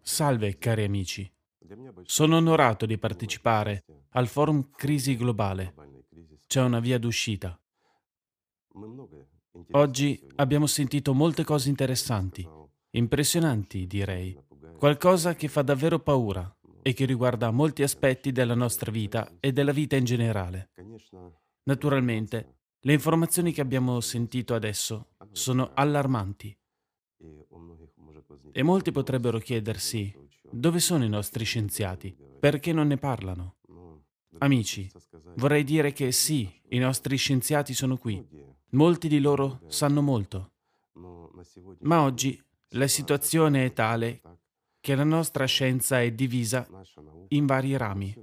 Salve cari amici, sono onorato di partecipare al forum Crisi Globale. C'è una via d'uscita. Oggi abbiamo sentito molte cose interessanti, impressionanti direi, qualcosa che fa davvero paura e che riguarda molti aspetti della nostra vita e della vita in generale. Naturalmente, le informazioni che abbiamo sentito adesso sono allarmanti e molti potrebbero chiedersi dove sono i nostri scienziati, perché non ne parlano. Amici, vorrei dire che sì, i nostri scienziati sono qui, molti di loro sanno molto, ma oggi la situazione è tale che la nostra scienza è divisa in vari rami.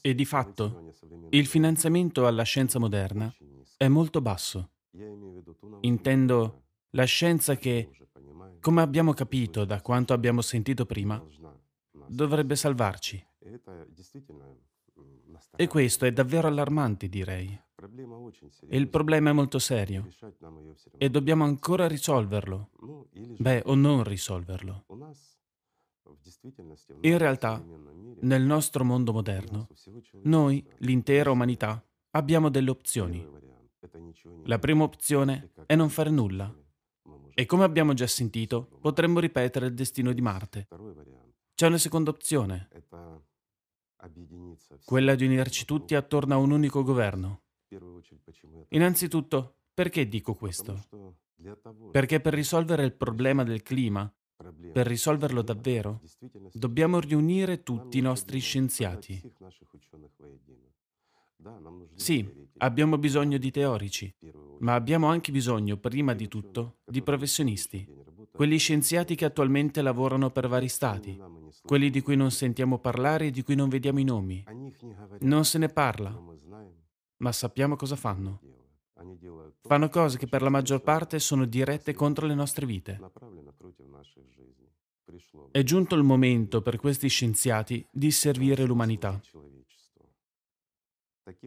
E di fatto il finanziamento alla scienza moderna è molto basso. Intendo la scienza che, come abbiamo capito da quanto abbiamo sentito prima, dovrebbe salvarci. E questo è davvero allarmante, direi. E il problema è molto serio e dobbiamo ancora risolverlo. Beh, o non risolverlo. In realtà, nel nostro mondo moderno, noi, l'intera umanità, abbiamo delle opzioni. La prima opzione è non fare nulla. E come abbiamo già sentito, potremmo ripetere il destino di Marte. C'è una seconda opzione, quella di unirci tutti attorno a un unico governo. Innanzitutto, perché dico questo? Perché per risolvere il problema del clima, per risolverlo davvero, dobbiamo riunire tutti i nostri scienziati. Sì, abbiamo bisogno di teorici, ma abbiamo anche bisogno, prima di tutto, di professionisti, quelli scienziati che attualmente lavorano per vari stati, quelli di cui non sentiamo parlare e di cui non vediamo i nomi. Non se ne parla, ma sappiamo cosa fanno. Fanno cose che per la maggior parte sono dirette contro le nostre vite. È giunto il momento per questi scienziati di servire l'umanità.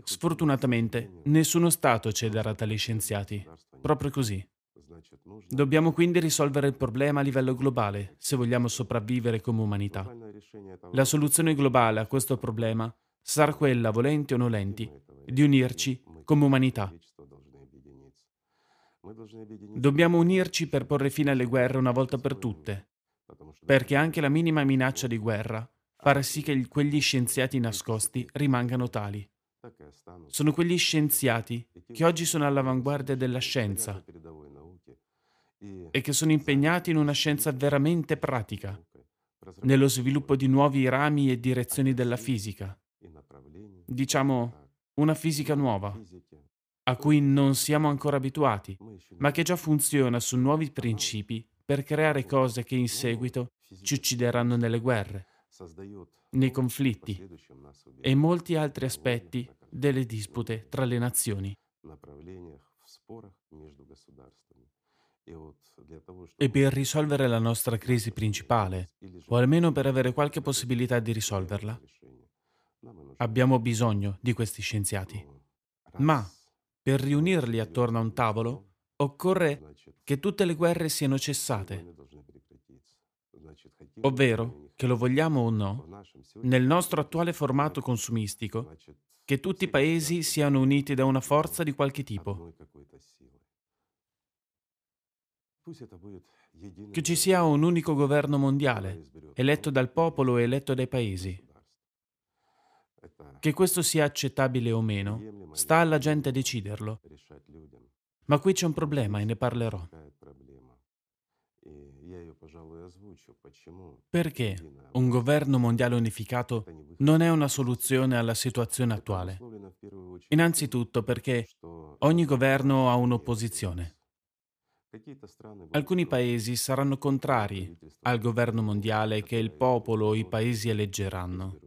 Sfortunatamente, nessuno Stato cederà a tali scienziati. Proprio così. Dobbiamo quindi risolvere il problema a livello globale se vogliamo sopravvivere come umanità. La soluzione globale a questo problema sarà quella, volenti o nolenti, di unirci come umanità. Dobbiamo unirci per porre fine alle guerre una volta per tutte, perché anche la minima minaccia di guerra farà sì che quegli scienziati nascosti rimangano tali. Sono quegli scienziati che oggi sono all'avanguardia della scienza e che sono impegnati in una scienza veramente pratica, nello sviluppo di nuovi rami e direzioni della fisica. Diciamo una fisica nuova, a cui non siamo ancora abituati, ma che già funziona su nuovi principi per creare cose che in seguito ci uccideranno nelle guerre, nei conflitti e molti altri aspetti delle dispute tra le nazioni. E per risolvere la nostra crisi principale, o almeno per avere qualche possibilità di risolverla, abbiamo bisogno di questi scienziati. Ma per riunirli attorno a un tavolo occorre che tutte le guerre siano cessate. Ovvero, che lo vogliamo o no, nel nostro attuale formato consumistico, che tutti i paesi siano uniti da una forza di qualche tipo. Che ci sia un unico governo mondiale, eletto dal popolo e eletto dai paesi. Che questo sia accettabile o meno, sta alla gente deciderlo. Ma qui c'è un problema e ne parlerò. Perché un governo mondiale unificato non è una soluzione alla situazione attuale? Innanzitutto perché ogni governo ha un'opposizione. Alcuni paesi saranno contrari al governo mondiale che il popolo o i paesi eleggeranno.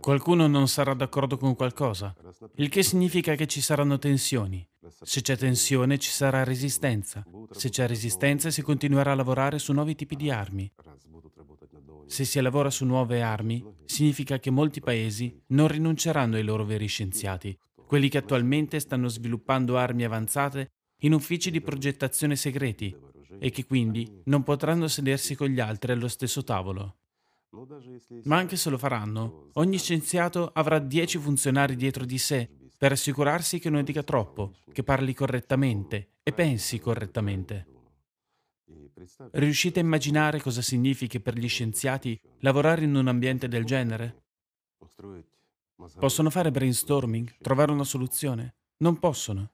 Qualcuno non sarà d'accordo con qualcosa, il che significa che ci saranno tensioni. Se c'è tensione ci sarà resistenza. Se c'è resistenza si continuerà a lavorare su nuovi tipi di armi. Se si lavora su nuove armi, significa che molti paesi non rinunceranno ai loro veri scienziati, quelli che attualmente stanno sviluppando armi avanzate in uffici di progettazione segreti e che quindi non potranno sedersi con gli altri allo stesso tavolo. Ma anche se lo faranno, ogni scienziato avrà dieci funzionari dietro di sé per assicurarsi che non dica troppo, che parli correttamente e pensi correttamente. Riuscite a immaginare cosa significhi per gli scienziati lavorare in un ambiente del genere? Possono fare brainstorming, trovare una soluzione? Non possono.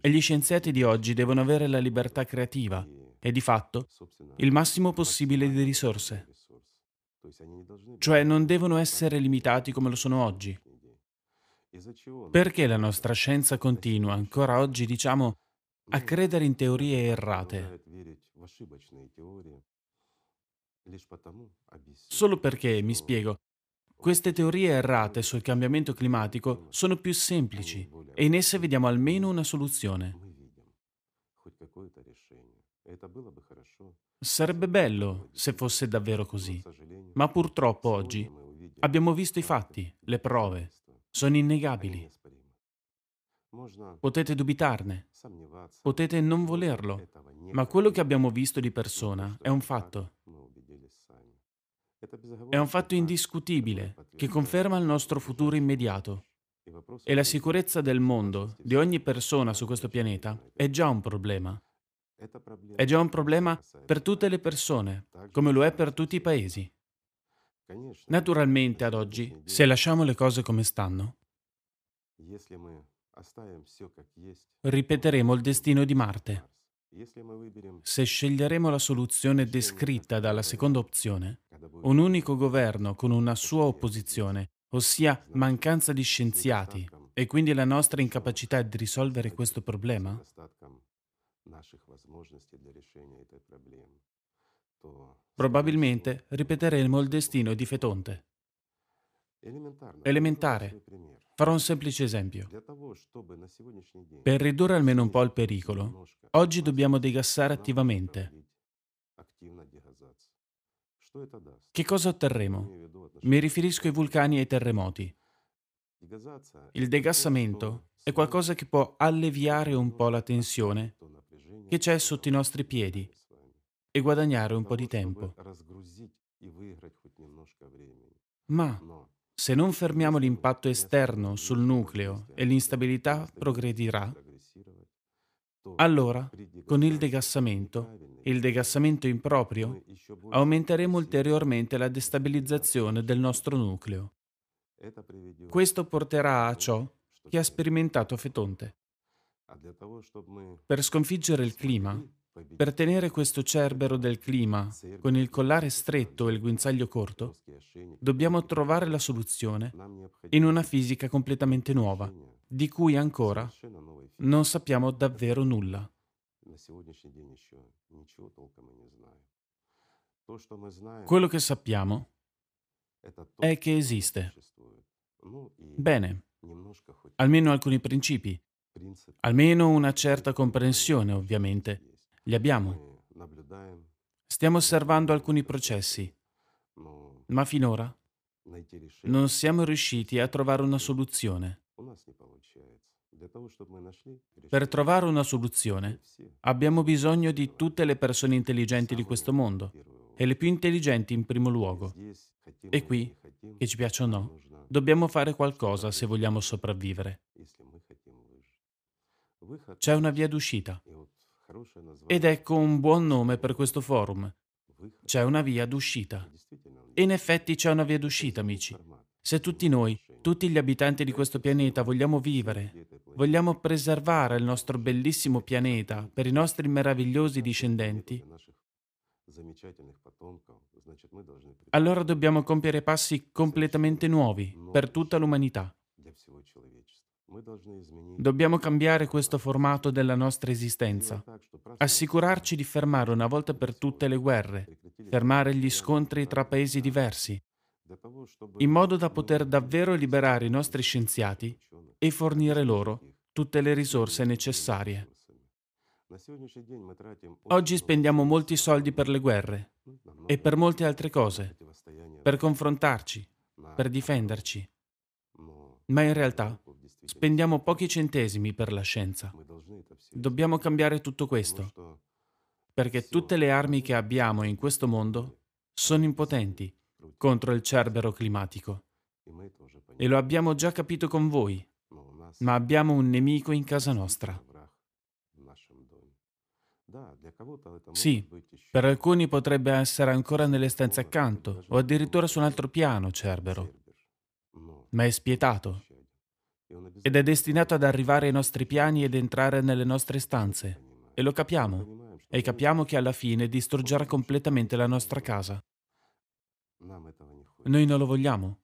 E gli scienziati di oggi devono avere la libertà creativa e di fatto il massimo possibile di risorse. Cioè non devono essere limitati come lo sono oggi. Perché la nostra scienza continua ancora oggi, diciamo, a credere in teorie errate? Solo perché, mi spiego, queste teorie errate sul cambiamento climatico sono più semplici e in esse vediamo almeno una soluzione. Sarebbe bello se fosse davvero così, ma purtroppo oggi abbiamo visto i fatti, le prove, sono innegabili. Potete dubitarne, potete non volerlo, ma quello che abbiamo visto di persona è un fatto. È un fatto indiscutibile che conferma il nostro futuro immediato. E la sicurezza del mondo, di ogni persona su questo pianeta, è già un problema. È già un problema per tutte le persone, come lo è per tutti i paesi. Naturalmente ad oggi, se lasciamo le cose come stanno, ripeteremo il destino di Marte. Se sceglieremo la soluzione descritta dalla seconda opzione, un unico governo con una sua opposizione, ossia mancanza di scienziati, e quindi la nostra incapacità di risolvere questo problema, probabilmente ripeteremo il destino di Fetonte. Elementare. Farò un semplice esempio. Per ridurre almeno un po' il pericolo, oggi dobbiamo degassare attivamente. Che cosa otterremo? Mi riferisco ai vulcani e ai terremoti. Il degassamento è qualcosa che può alleviare un po' la tensione che c'è sotto i nostri piedi e guadagnare un po' di tempo. Ma se non fermiamo l'impatto esterno sul nucleo e l'instabilità progredirà, allora, con il degassamento, il degassamento improprio, aumenteremo ulteriormente la destabilizzazione del nostro nucleo. Questo porterà a ciò che ha sperimentato Fetonte. Per sconfiggere il clima, per tenere questo cerbero del clima con il collare stretto e il guinzaglio corto, dobbiamo trovare la soluzione in una fisica completamente nuova, di cui ancora non sappiamo davvero nulla. Quello che sappiamo è che esiste. Bene, almeno alcuni principi, almeno una certa comprensione, ovviamente li abbiamo. Stiamo osservando alcuni processi, ma finora non siamo riusciti a trovare una soluzione. Per trovare una soluzione abbiamo bisogno di tutte le persone intelligenti di questo mondo e le più intelligenti in primo luogo. E qui, che ci piaccia o no, dobbiamo fare qualcosa se vogliamo sopravvivere. C'è una via d'uscita. Ed ecco un buon nome per questo forum. C'è una via d'uscita. E in effetti c'è una via d'uscita, amici. Se tutti noi, tutti gli abitanti di questo pianeta vogliamo vivere, vogliamo preservare il nostro bellissimo pianeta per i nostri meravigliosi discendenti, allora dobbiamo compiere passi completamente nuovi per tutta l'umanità. Dobbiamo cambiare questo formato della nostra esistenza, assicurarci di fermare una volta per tutte le guerre, fermare gli scontri tra paesi diversi, in modo da poter davvero liberare i nostri scienziati e fornire loro tutte le risorse necessarie. Oggi spendiamo molti soldi per le guerre e per molte altre cose, per confrontarci, per difenderci. Ma in realtà Spendiamo pochi centesimi per la scienza. Dobbiamo cambiare tutto questo, perché tutte le armi che abbiamo in questo mondo sono impotenti contro il cerbero climatico. E lo abbiamo già capito con voi, ma abbiamo un nemico in casa nostra. Sì, per alcuni potrebbe essere ancora nelle stanze accanto o addirittura su un altro piano, Cerbero, ma è spietato ed è destinato ad arrivare ai nostri piani ed entrare nelle nostre stanze. E lo capiamo. E capiamo che alla fine distruggerà completamente la nostra casa. Noi non lo vogliamo.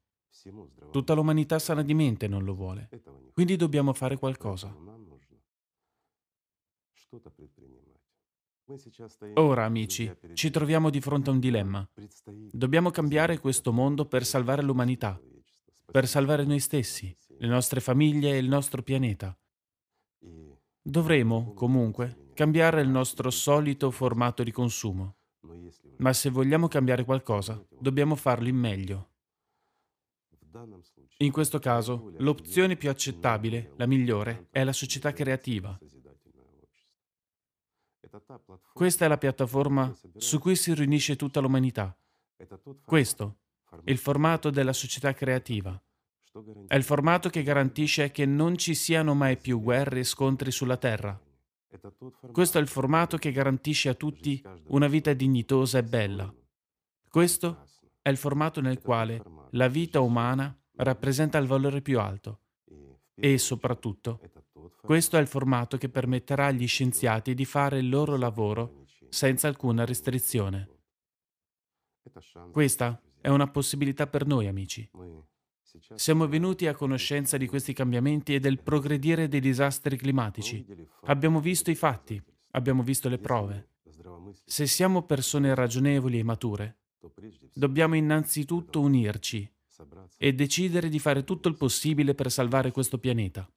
Tutta l'umanità sana di mente non lo vuole. Quindi dobbiamo fare qualcosa. Ora, amici, ci troviamo di fronte a un dilemma. Dobbiamo cambiare questo mondo per salvare l'umanità, per salvare noi stessi, le nostre famiglie e il nostro pianeta. Dovremo, comunque, cambiare il nostro solito formato di consumo. Ma se vogliamo cambiare qualcosa, dobbiamo farlo in meglio. In questo caso, l'opzione più accettabile, la migliore, è la società creativa. Questa è la piattaforma su cui si riunisce tutta l'umanità. Questo è il formato della società creativa. È il formato che garantisce che non ci siano mai più guerre e scontri sulla Terra. Questo è il formato che garantisce a tutti una vita dignitosa e bella. Questo è il formato nel quale la vita umana rappresenta il valore più alto. E soprattutto, questo è il formato che permetterà agli scienziati di fare il loro lavoro senza alcuna restrizione. Questa è una possibilità per noi, amici. Siamo venuti a conoscenza di questi cambiamenti e del progredire dei disastri climatici. Abbiamo visto i fatti, abbiamo visto le prove. Se siamo persone ragionevoli e mature, dobbiamo innanzitutto unirci e decidere di fare tutto il possibile per salvare questo pianeta.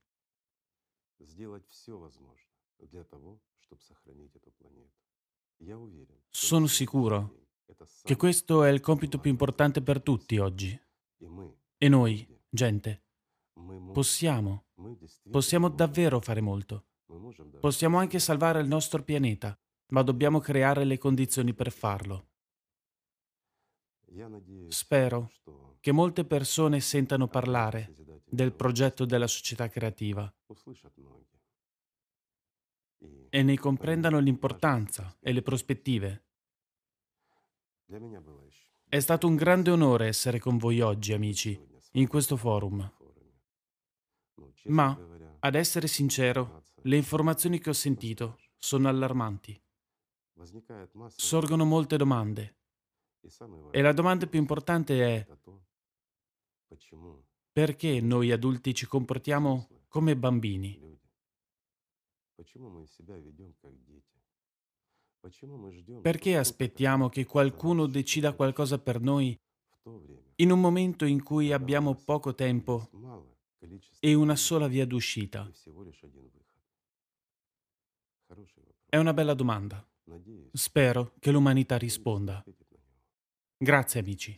Sono sicuro che questo è il compito più importante per tutti oggi. E noi, gente, possiamo, possiamo davvero fare molto. Possiamo anche salvare il nostro pianeta, ma dobbiamo creare le condizioni per farlo. Spero che molte persone sentano parlare del progetto della società creativa e ne comprendano l'importanza e le prospettive. È stato un grande onore essere con voi oggi, amici, in questo forum. Ma, ad essere sincero, le informazioni che ho sentito sono allarmanti. Sorgono molte domande. E la domanda più importante è perché noi adulti ci comportiamo come bambini? Perché aspettiamo che qualcuno decida qualcosa per noi in un momento in cui abbiamo poco tempo e una sola via d'uscita? È una bella domanda. Spero che l'umanità risponda. Grazie amici.